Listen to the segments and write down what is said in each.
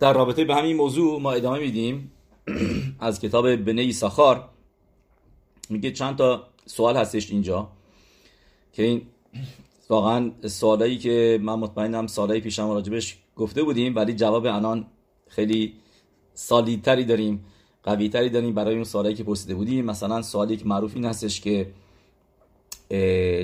در رابطه به همین موضوع ما ادامه میدیم از کتاب بنی ساخار میگه چند تا سوال هستش اینجا که این واقعا سوالایی که من مطمئنم سالهای پیشم راجبش گفته بودیم ولی جواب انان خیلی سالیدتری داریم قویتری داریم برای اون سوالایی که پرسیده بودیم. مثلا سوالی که معروف این هستش که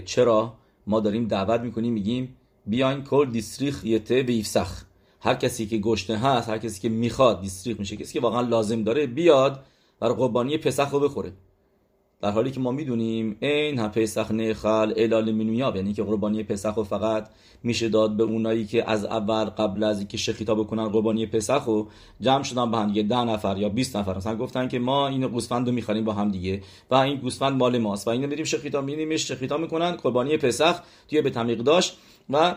چرا ما داریم دعوت می‌کنیم؟ میگیم بیاین کل دیستریخ یته به ایفسخ هر کسی که گشنه هست هر کسی که می‌خواد دیستریخ میشه کسی که واقعا لازم داره بیاد برای قربانی پسخ رو بخوره. در حالی که ما می‌دونیم این هم پسخ نخل الال منویاب یعنی که قربانی پسخ رو فقط میشه داد به اونایی که از اول قبل از اینکه شخیتا بکنن قربانی پسخ رو جمع شدن با هم دیگه ده نفر یا 20 نفر. مثلا گفتن که ما این گوسفند رو می‌خریم با هم دیگه و این گوسفند مال ماست و اینو میریم شخیتا میریم شخیتا می‌کنن قربانی پسخ توی به تمیق داشت و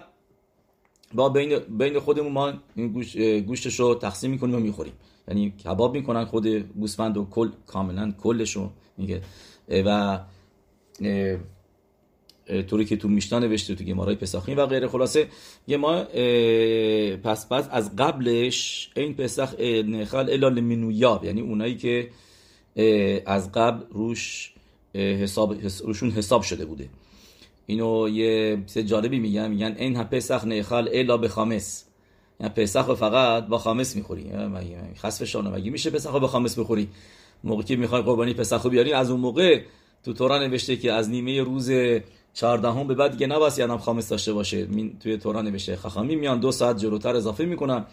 با بین بین خودمون ما این گوش گوشتش تقسیم می‌کنیم و می‌خوریم. یعنی کباب می‌کنن خود گوسفند و کل کاملا کلش رو میگه و طوری که تو میشنا نوشته تو گمارای پساخی و غیره. خلاصه یه ما پس پس از قبلش این پسخ نخل الال منویاب یعنی اونایی که از قبل روش حساب روشون حساب شده بوده. اینو یه چیز جالبی میگن میگن این ها پسخ نخل الا به خامس. یعنی پسخ فقط با خامس می‌خوری. خصف شانه مگه میشه پسخ با خامس بخوری؟ موقعی که می‌خوای قربانی پسخ رو بیاری از اون موقع تو تورا نوشته که از نیمه روز چهاردهم به بعد دیگه نباید یعنی خامس داشته باشه. توی تورا نوشته خخامی میان دو ساعت جلوتر اضافه می‌کنن.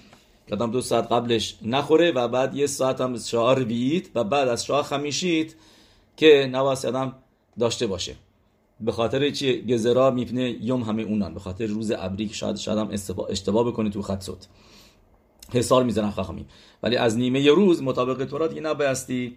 که دو ساعت قبلش نخوره و بعد یه ساعت هم شعار بیید و بعد از شعار خمیشید که نباید آدم داشته باشه. به خاطر چی؟ گزرا میپنه یوم همه اونان به خاطر روز ابری که شاید شاید هم اشتباه بکنه تو خط صوت. حسار می‌زنن خخامی ولی از نیمه یه روز مطابق تورات دیگه نبایستی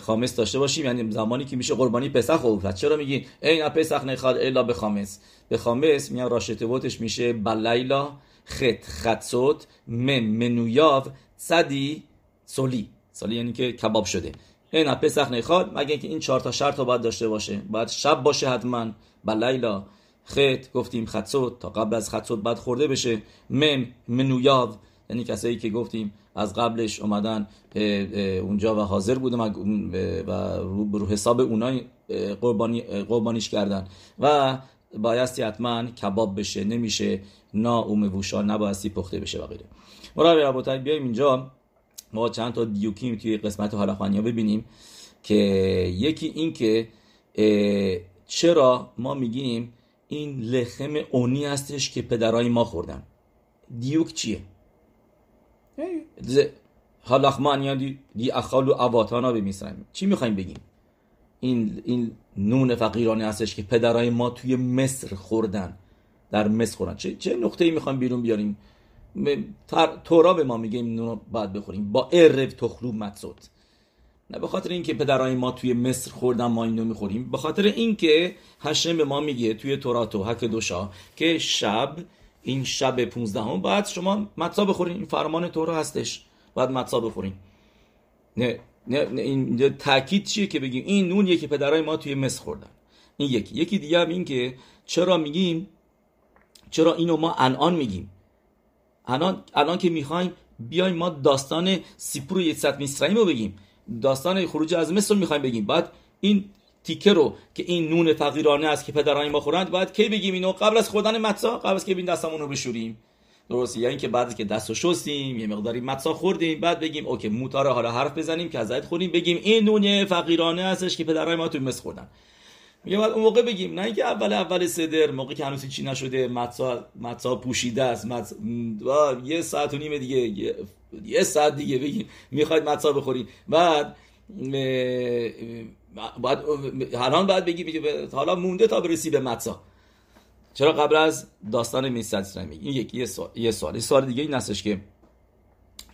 خامس داشته باشیم. یعنی زمانی که میشه قربانی پسخ و چرا میگی؟ این پسخ نخواد الا به خامس. به خامس میان بوتش میشه بلیلا خط خطسوت من منویاو صدی سولی. سولی یعنی که کباب شده. این پسخ نخواد مگه اینکه این چهار تا شرط رو باید داشته باشه. باید شب باشه حتما. بلیلا خط گفتیم خطسوت تا قبل از خطسوت بعد خورده بشه. مم منویاو یعنی کسایی که گفتیم از قبلش اومدن اونجا و حاضر بودم و رو حساب اونای قربانی قربانیش کردن. و بایستی حتما کباب بشه. نمیشه نا اوم ووشا نبایستی پخته بشه و غیره. مرا ربوتای بیایم اینجا. ما چند تا دیوکیم توی قسمت حالا ها ببینیم که یکی این که چرا ما میگیم این لخم اونی هستش که پدرای ما خوردن؟ دیوک چیه؟ هلاخمان یا دی, دی اخال و اواتانا بمیسرم چی می‌خوایم بگیم؟ این, این نون فقیرانه هستش که پدرای ما توی مصر خوردن در مصر خوردن. چه, چه نقطه ای می‌خوایم بیرون بیاریم؟ تورا به ما میگه این نون باید بخوریم. با ارف تخلوب متسوت نه به خاطر اینکه پدرای ما توی مصر خوردن ما اینو می‌خوریم. به خاطر اینکه هشم به ما میگه توی توراتو حک دوشا که شب این شب 15 هم باید شما مطا بخورین. این فرمان تو رو هستش. باید مطا بخورین. نه نه, نه این تاکید چیه که بگیم؟ این نونیه که پدرای ما توی مصر خوردن. این یکی. یکی دیگه هم این که چرا میگیم؟ چرا اینو ما الان میگیم؟ الان الان که می‌خوایم بیایم ما داستان سیپور یکصد میسرائیم رو بگیم. داستان خروج از مصر رو می‌خوایم بگیم. بعد این تیکه رو که این نون فقیرانه است که پدران ما خورند باید کی بگیم اینو؟ قبل از خوردن متسا قبل از که بین دستمون رو بشوریم. درسته یعنی که بعد که دستو شستیم یه مقداری متسا خوردیم بعد بگیم اوکی موتار حالا حرف بزنیم که ازت خوریم بگیم این نون فقیرانه هستش که پدران ما تو مصر خوردن. میگه بعد اون موقع بگیم نه اینکه اول اول صدر موقع که هنوز چی نشده متسا متسا پوشیده است متسا... یه ساعت و نیم دیگه یه, یه ساعت دیگه بگیم می‌خواید متسا بخوریم. بعد باید الان باید بگی حالا مونده تا برسی به متسا چرا قبل از داستان اسلامی این یکی یه سوال یه سوال. سوال دیگه این هستش که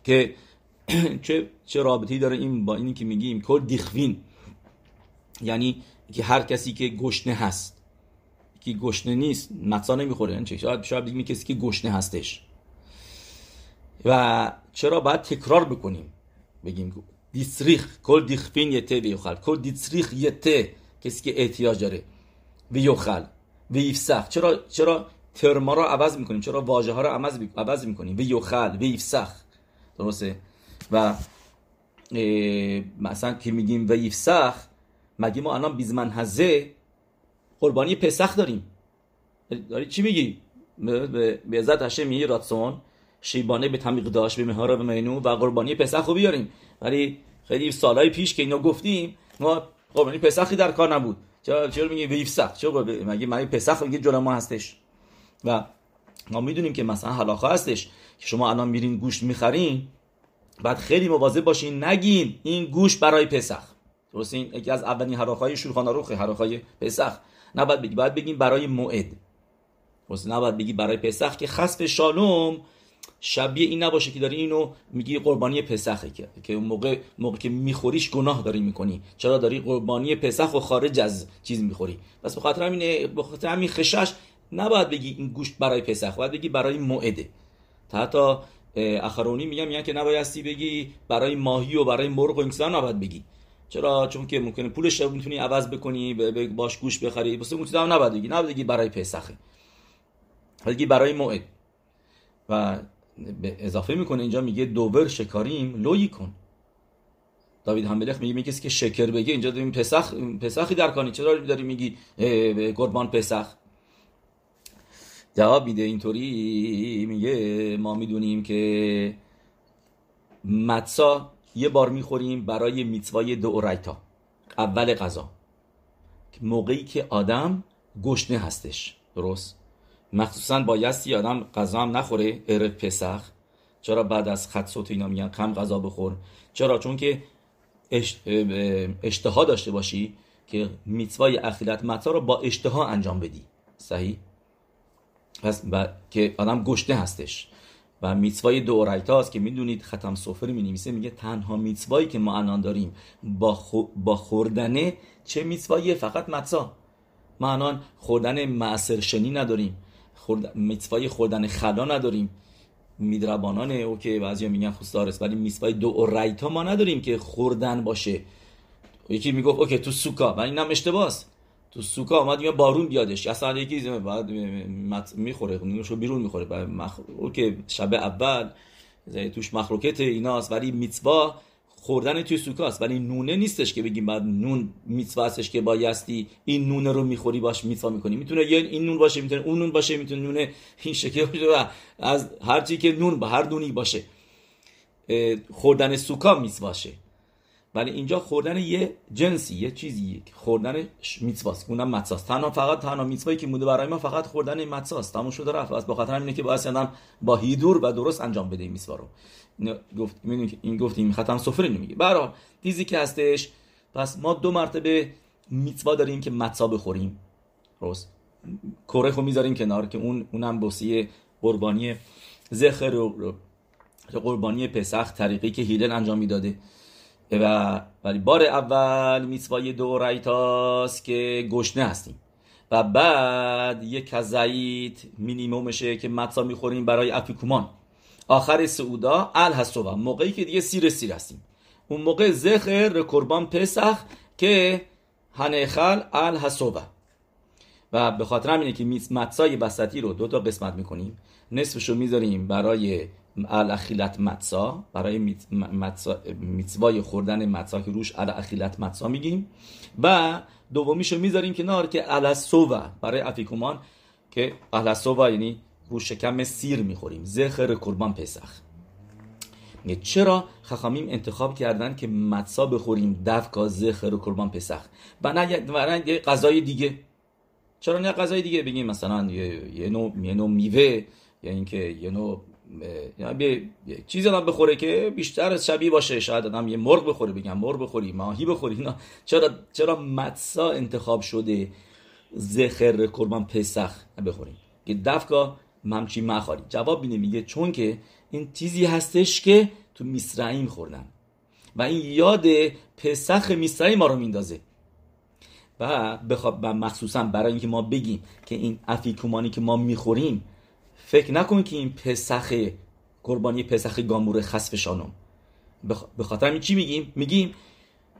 که چه چه رابطه‌ای داره این با اینی که میگیم کل دیخوین. یعنی که هر کسی که گشنه هست. که گشنه نیست متسا نمی‌خوره. یعنی شاید شاید بگیم کسی که گشنه هستش. و چرا باید تکرار بکنیم؟ بگیم دیسریخ کل دیخفین یته ویوخل کل دیسریخ یته کسی که احتیاج داره. ویوخل ویفسخ چرا چرا ترما رو عوض می‌کنیم؟ چرا واژه ها رو عوض عوض می‌کنیم؟ ویوخل ویفسخ درسته؟ و مثلا که میگیم و یفسخ مگه ما الان بیزمن هزه قربانی پسخ داریم. داری چی میگی؟ به عزت هشه میگی راتسون شیبانه به تمیق داشت به مهارا به مینو و قربانی پسخ رو بیاریم. ولی خیلی سالهای پیش که اینو گفتیم ما قربانی پسخی در کار نبود. چرا چرا میگی ویفسخ چرا مگه مگه پسخ میگه جلو ما هستش؟ و ما می‌دونیم که مثلا حلاخه هستش که شما الان میرین گوشت می‌خرین بعد خیلی مواظب باشین نگین این گوشت برای پسخ. درست این یکی از اولین حراخای شولخان روخ حراخای پسخ. نباید بگی باید بگیم برای موعد. درست نباید بگی برای پسخ که خسف شالوم شبیه این نباشه که داری اینو میگی قربانی پسخه که که اون موقع موقع که میخوریش گناه داری می‌کنی. چرا داری قربانی پسخ و خارج از چیز می‌خوری؟ پس به خاطر همین به خاطر همین خشش نباید بگی این گوشت برای پسخ باید بگی برای موعده تا حتی اخرونی میگم میگن که نبایستی بگی برای ماهی و برای مرغ و این نباید بگی. چرا؟ چون که ممکنه پولش رو می‌تونی عوض بکنی باش گوش بخری. واسه اون چیزا نباید بگی. نباید بگی برای پسخه. بگی برای موعد. و به اضافه می‌کنه اینجا میگه دوبر شکاریم لوی کن. داوید همبلخ میگه کسی که شکر بگه اینجا داریم پسخ پسخی در کنی چرا داری میگی قربان پسخ؟ جواب میده اینطوری میگه ما می‌دونیم که متسا یه بار می‌خوریم برای میتوای دو رایتا اول غذا. موقعی که آدم گشنه هستش. درست؟ مخصوصا بایستی آدم غذا هم نخوره. اره پسخ. چرا بعد از خدسوت اینا میگن کم غذا بخور؟ چرا؟ چون که اشتها داشته باشی که میتوای اخیلت متا رو با اشتها انجام بدی. صحیح؟ پس و... که آدم گشته هستش. و میتوای دو هست که می‌دونید ختم سفر می نویسه میگه تنها میتوایی که ما الان داریم با, با خوردنه چه میتوایی فقط متا ما الان خوردن معصر شنی نداریم. خورد... میتوای خوردن خلا نداریم. میدربانانه اوکی بعضیا میگن خوستارست ولی میتوای دو رایتا ما نداریم که خوردن باشه. یکی می‌گفت اوکی تو سوکا و اینم اشتباهه تو سوکا آمد یا بارون بیادش. یا ساعت یکی بعد می‌خوره نونشو بیرون می‌خوره. بعد. که شب اول توش مخلوقت ایناست ولی میتوا خوردن توی سوکاست. ولی نونه نیستش که بگیم بعد نون میتوا هستش که بایستی این نونه رو می‌خوری باش میتوا می‌کنی. می‌تونه یه این نون باشه می‌تونه اون نون باشه می‌تونه نونه این شکل باشه و از هر چی که نون با هر دونی باشه. خوردن سوکا میتواشه ولی اینجا خوردن یه جنسی یه چیزی خوردن میتواست اونم متساست تنها فقط تنها میتوایی که موده برای ما فقط خوردن متساست تموم شده رفت. از بخاطر همینه که باید آدم با هیدور و درست انجام بده این میتوا رو. گفت این گفتیم ختم سفره نمیگه برای دیزی که هستش پس ما دو مرتبه میتوا داریم که متسا بخوریم. درست؟ کره خو می‌ذاریم کنار که اون اونم بوسی قربانی زخر و قربانی پسخ طریقی که هیلن انجام می‌داده. و ولی بار اول میتوای دو رایتاست که گشنه هستیم. و بعد یک کزاییت مینیمومشه که مطا می‌خوریم برای اپیکومان آخر سعودا الحسوبا موقعی که دیگه سیر سیر هستیم. اون موقع زخر قربان پسخ که هنخل الحسوبا و به خاطر همینه که مطسای بسطی رو دو تا قسمت می‌کنیم. نصفشو می‌ذاریم برای الاخیلت متسا برای میتوای خوردن متسا که روش الاخیلت متسا میگیم و دومیشو می‌ذاریم کنار که الاسووا برای افیکومان که الاسووا یعنی رو شکم سیر می‌خوریم زخر قربان پسخ چرا خخامیم انتخاب کردن که متسا بخوریم دفکا زخر قربان پسخ و نه یه غذای دیگه چرا نه غذای دیگه بگیم مثلا یه نوع, یه نوع میوه یا اینکه یه نوع یعنی چیزی آدم بخوره که بیشتر شبیه باشه. شاید آدم یه مرغ بخوره بگم مرغ بخوری ماهی بخوری اینا. چرا چرا متسا انتخاب شده زخر قربان پسخ بخوریم؟ که دفکا ممچی مخاری. جواب بینه میگه چون که این چیزی هستش که تو میسرعیم خوردن. و این یاد پسخ میسرعیم ما رو میندازه. و بخواب مخصوصا برای اینکه ما بگیم که این افیکومانی که ما می‌خوریم فکر نکن که این پسخ قربانی پسخ گامور خصف شانم. به خاطر همین چی میگیم؟ میگیم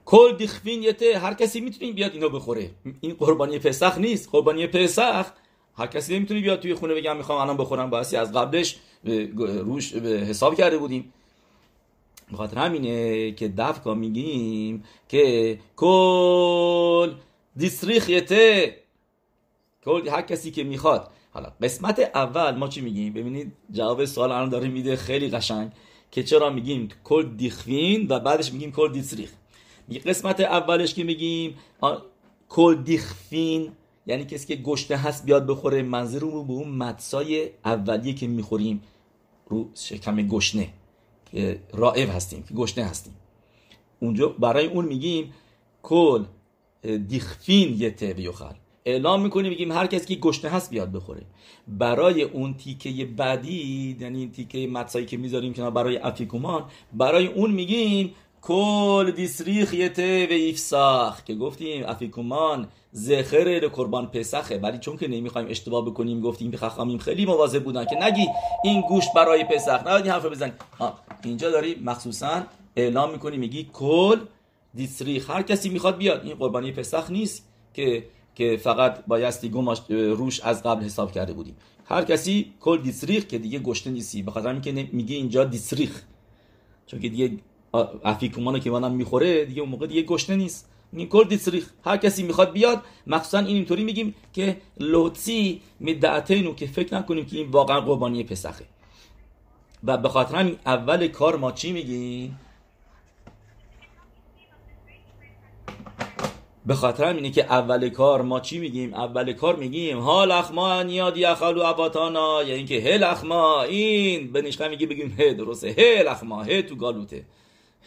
کل دیخفین یته هر کسی می‌تونه بیاد اینو بخوره. این قربانی پسخ نیست. قربانی پسخ هر کسی نمی‌تونه بیاد توی خونه بگم می‌خوام الان بخورم. باسی از قبلش روش حساب کرده بودیم. بخاطر همینه که دفکا میگیم که کل دیسریخیته کل هر کسی که می‌خواد حالا قسمت اول ما چی میگیم؟ ببینید جواب سوال الان داره میده خیلی قشنگ که چرا میگیم کل دیخوین و بعدش میگیم کل دیسریخ. قسمت اولش که میگیم کل دیخفین یعنی کسی که گشته هست بیاد بخوره منظور به اون مدسای اولیه که می‌خوریم رو شکم گشنه که رائب هستیم که گشنه هستیم. اونجا برای اون میگیم کل دیخفین یه بیوخل اعلام می‌کنیم میگیم هر کسی که گشنه هست بیاد بخوره. برای اون تیکه بعدی یعنی تیکه مدسایی که می‌ذاریم که برای افیکومان برای اون میگیم کل دیسریخ یته و ایفساخ که گفتیم افیکومان زخر قربان پسخه. ولی چون که نمی‌خوایم اشتباه بکنیم گفتیم به خخامیم خیلی مواظب بودن که نگی این گوشت برای پسخ. نباید حرف بزن. اینجا داری مخصوصا اعلام می‌کنی میگی کل دیسریخ. هر کسی می‌خواد بیاد. این قربانی پسخ نیست که که فقط بایستی گم روش از قبل حساب کرده بودیم. هر کسی کل دیسریخ که دیگه گشته نیستی. به خاطر اینکه میگه اینجا دیسریخ چون که دیگه افیکومانو که منم می‌خوره دیگه اون موقع دیگه گشنه نیست. این کل دیسریخ هر کسی می‌خواد بیاد مخصوصا این اینطوری میگیم که لوتی مدعتینو که فکر نکنیم که این واقعا قربانی پسخه. و به خاطر اول کار ما چی میگیم؟ به خاطر اینه که اول کار ما چی میگیم؟ اول کار میگیم ها لخما نیادی اخلو اباتانا یا اینکه هل اخما این به نشقه میگه بگیم ه درسته هل لخما ه تو گالوته.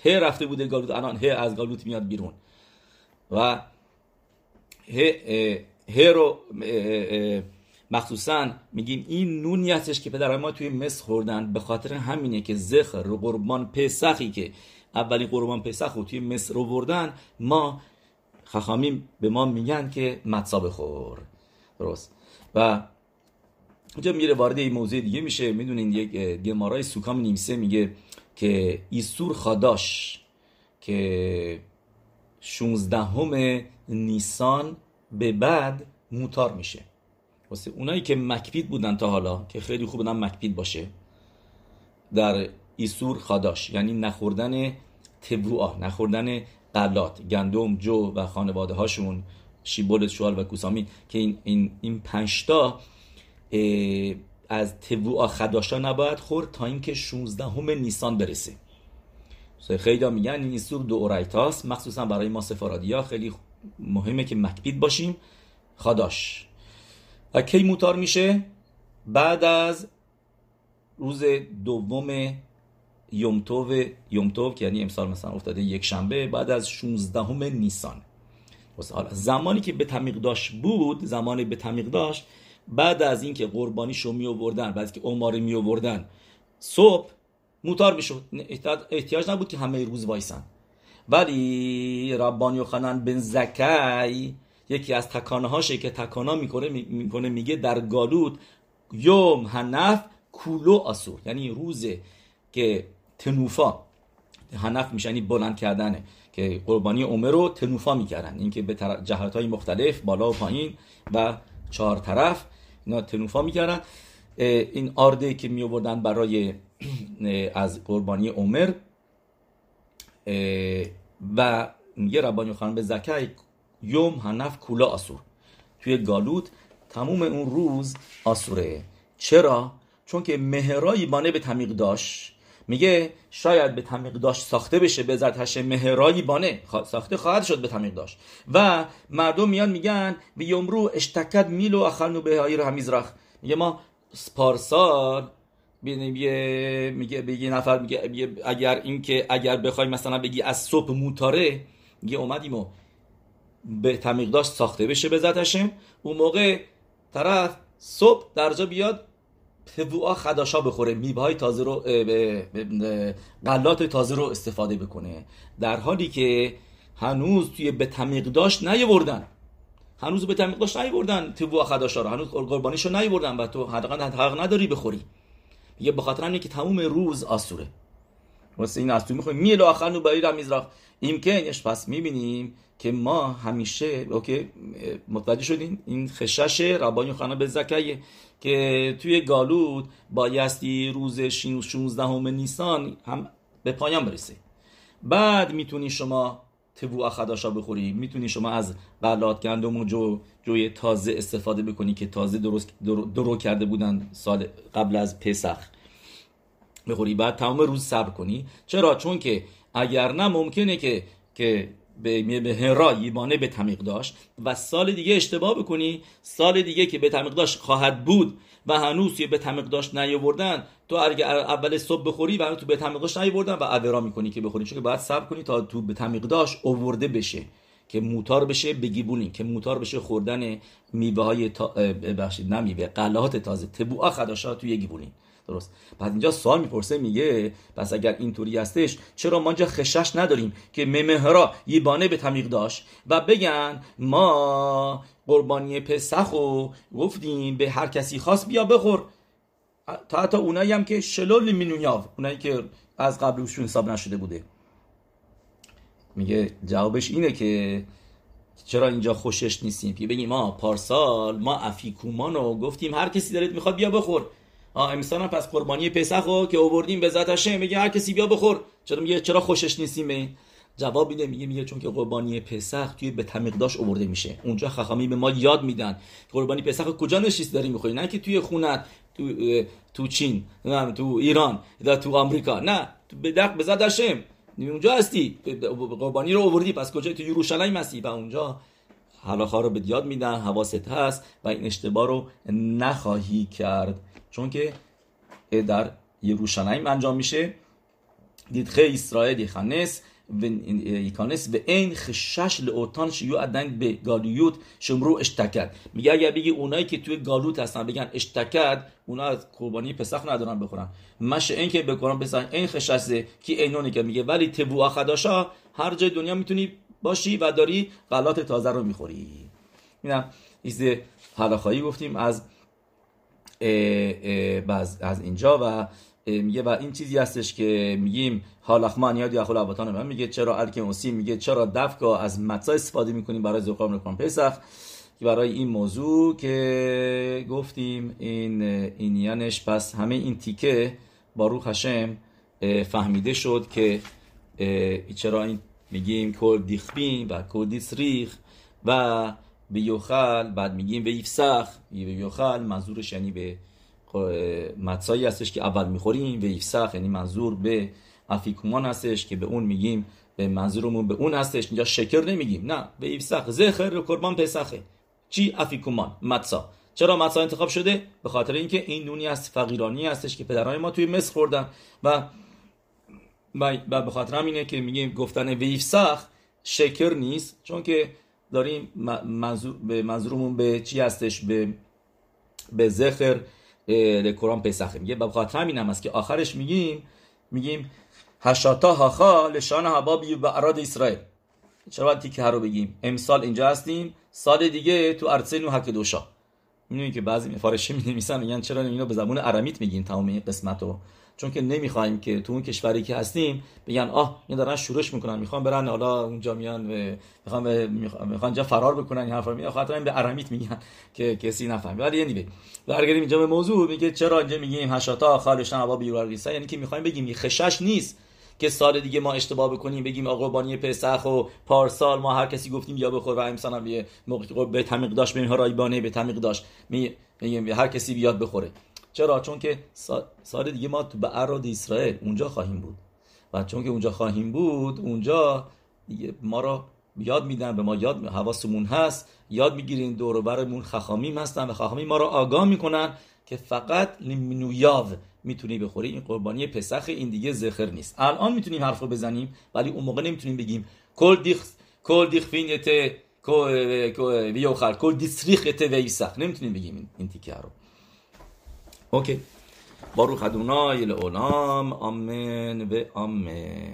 ه رفته بوده گالوت الان ه از گالوت میاد بیرون. و ه رو مخصوصا میگیم این نونی هستش که پدر ما توی مصر خوردن به خاطر همینه که زخر رو قربان پسخی که اولین قربان پسخ رو توی مصر رو بردن ما خخامیم به ما میگن که مطسا بخور. درست. و اینجا میره وارد این موضوع دیگه میشه. می‌دونین یک گمارای سوکام نیمسه میگه که ایسور خاداش که 16 همه نیسان به بعد موتار میشه. واسه اونایی که مکپید بودن تا حالا که خیلی خوب بودن مکپید باشه در ایسور خاداش. یعنی نخوردن تبوعا نخوردن قلات گندم جو و خانواده هاشون شیبول شوال و کوسامی که این این این پنجتا از تبوعا خداشا نباید خورد تا اینکه 16 همه نیسان برسه. خیلی ها میگن این ایسور دو اورایتاس مخصوصا برای ما سفارادی خیلی مهمه که مکبید باشیم. خداش و کی موتار میشه؟ بعد از روز دوم یومتوو یومتوو که یعنی امسال مثلا افتاده یک شنبه بعد از 16 همه نیسان حالا زمانی که به تمیق داشت بود زمانی به تمیق داشت بعد از اینکه قربانی شو می آوردن بعد که عماره می آوردن صبح موتار می‌شد احتیاج نبود که همه روز وایسن. ولی ربانی خنن بن زکی یکی از تکانه هاشه که تکانا می‌کنه می‌کنه میگه در گالود یوم هنف کولو آسور. یعنی روزه که تنوفا. هنف میشه یعنی بلند کردنه که قربانی عمر رو تنوفا می‌کردن. اینکه به جهت های مختلف بالا و پایین و چهار طرف اینا تنوفا می‌کردن. این آرده که می برای از قربانی عمر و میگه ربانی خانم به زکای یوم هنف کولا آسور. توی گالوت تموم اون روز آسوره. چرا؟ چون که مهرایی بانه به تمیق داشت. میگه شاید به تمیق داشت ساخته بشه به زرتش مهرایی بانه. ساخته خواهد شد به تمیق داشت. و مردم میان میگن به یمرو اشتکت میلو اخلنو به های همیزرخ میگه ما پارسال میگه میگه یه نفر میگه اگر اینکه اگر بخوای مثلا بگی از صبح موتاره میگه اومدیم و به تمیق داشت ساخته بشه به ذاتشم اون موقع طرف صبح درجا بیاد تبوعا خداشا بخوره میوه های تازه رو غلات تازه رو استفاده بکنه. در حالی که هنوز توی به تمیق داشت نیوردن هنوز به تمیق داشت نیوردن تبوعا خداشا رو. هنوز قربانیش رو نیوردن و تو حق نداری بخوری. میگه به خاطر همینه که تموم روز آسوره. واسه این از تو می‌خوایم میلو آخر نو باید میزراخ ایمکنش پس می‌بینیم که ما همیشه اوکی متوجه شدیم این خشش ربانی خانه به زکیه که توی گالود بایستی روز 16 همه نیسان هم به پایان برسه. بعد می‌تونی شما تبو خداشا بخوری. می‌تونی شما از غلات گندم و جو جوی تازه استفاده بکنی که تازه درست درو, کرده بودن سال قبل از پسخ. بخوری بعد تمام روز صبر کنی. چرا؟ چون که اگر نه ممکنه که که به هرا یبانه به تمیق داشت و سال دیگه اشتباه بکنی. سال دیگه که به تمیق داشت خواهد بود و هنوز یه به تمیق داشت نیاوردن تو اگه اول صبح بخوری و تو به تمیق داشت نیاوردن و عبرا می‌کنی که بخوری. چون باید صبر کنی تا تو به تمیق داشت اوورده بشه که موتار بشه بگیبونی که موتار بشه خوردن میوه های تا... ببخشید نه میوه قلات تازه. تبوعا خداشا توی گیبونی. درست. بعد اینجا سوال می‌پرسه میگه پس اگر اینطوری هستش چرا ما اینجا خشش نداریم که ممهرا یبانه به تمیق داشت و بگن ما قربانی پسخ و گفتیم به هر کسی خاص بیا بخور. تا حتی اونایی هم که شلول مینونیاو اونایی که از قبل اوشون حساب نشده بوده. میگه جوابش اینه که چرا اینجا خوشش نیستیم؟ که بگیم ما پارسال ما افیکومان رو گفتیم هر کسی دارید می‌خواد بیا بخور. امسال هم پس قربانی پسخ رو که آوردیم به ذات هاشم. میگه هر کسی بیا بخور. چرا میگه چرا خوشش نیستیم؟ جواب میده میگه میگه چون که قربانی پسخ توی به تمیقداش آورده میشه. اونجا خخامی به ما یاد میدن. قربانی پسخ کجا نشیست داری می‌خوری؟ نه که توی خونت تو تو چین نه تو ایران یا تو آمریکا. نه تو به دق به اونجا هستی. قربانی رو آوردی. پس کجا؟ تو یروشلایم هستی. و اونجا حالا رو به یاد میدن حواست هست و این اشتباه رو نخواهی کرد. چون که در یروشلایم انجام میشه. دیدخه اسرائیل یخنس و یکانس و این خشش لاوتان شیو ادن به گالیوت شمرو اشتکد میگه اگر بگی اونایی که توی گالوت هستن بگن اشتکد اونا از قربانی پسخ ندارن بخورن. مشه این که بکنن پسخ این خششه که اینونی که میگه. ولی تبو اخداشا هر جای دنیا می‌تونی باشی و داری غلات تازه رو می‌خوری. اینم ایزده حلاخایی گفتیم از از اینجا و میگه و این چیزی هستش که میگیم حالاخمان یاد یا خود من میگه چرا الکموسی میگه چرا دفکا از متسا استفاده می‌کنیم برای زخام رکان پسخ که برای این موضوع که گفتیم این اینیانش پس همه این تیکه باروخ هشم فهمیده شد که چرا این میگیم کل دیخبین و کل دیسریخ و به یوخل بعد میگیم به یفسخ به یوخل منظورش یعنی به متسایی هستش که اول می‌خوریم به یفسخ یعنی منظور به افیکومان هستش که به اون میگیم به منظورمون به اون هستش اینجا شکر نمیگیم نه به یفسخ زخر قربان پسخه چی افیکومان متسا چرا متسا انتخاب شده به خاطر اینکه این نونی از فقیرانی هستش که پدران ما توی مصر خوردن و و به خاطر همینه که میگیم گفتن ویفسخ شکر نیست چون که داریم به منظورمون به چی هستش؟ به به ذخر قرآن پسخه. میگه به خاطر همین هم است که آخرش میگیم میگیم هشاتا هاخا لشان هبابی به اراد اسرائیل. چرا باید تیکه رو بگیم؟ امسال اینجا هستیم سال دیگه تو ارسه نو حک دوشا می‌دونی که بعضی مفارشی می نویسن میگن چرا اینو به زبون ارمیت میگین؟ تمام این قسمت رو چون که نمی‌خوایم که تو اون کشوری که هستیم بگن آه این دارن شورش می‌کنن می‌خوان برن حالا اونجا میان می‌خوان می‌خوان جا فرار بکنن این حرفا میگن. خاطر به ارمیت میگن که کسی نفهمه ولی یعنی برگردیم اینجا به موضوع میگه چرا اینجا میگیم هشاتا خالشان ابا بیورالیسا یعنی که می‌خوایم بگیم خشش نیست که سال دیگه ما اشتباه بکنیم بگیم آقا بانی پسخ و پارسال ما هر کسی گفتیم یا بخور و امسال هم یه موقع به تمیق داشت به رایبانه به تمیق داشت. میگیم هر کسی بیاد بخوره. چرا؟ چون که سال دیگه ما تو به اراد اسرائیل اونجا خواهیم بود. و چون که اونجا خواهیم بود اونجا دیگه ما رو یاد میدن به ما یاد حواسمون هست یاد می‌گیریم دور برمون خخامیم هستن و خخامیم ما رو آگاه می‌کنن که فقط لیمنویاو می‌تونی بخوری. این قربانی پسخ این دیگه زخر نیست. الان می‌تونیم حرف بزنیم ولی اون موقع نمی‌تونیم بگیم کل دیخ کل دیخ فینیته کل دیسریخ ویسخ. نمی‌تونیم بگیم این تیکه رو. اوکی. برو خدونای العالم آمن و آمن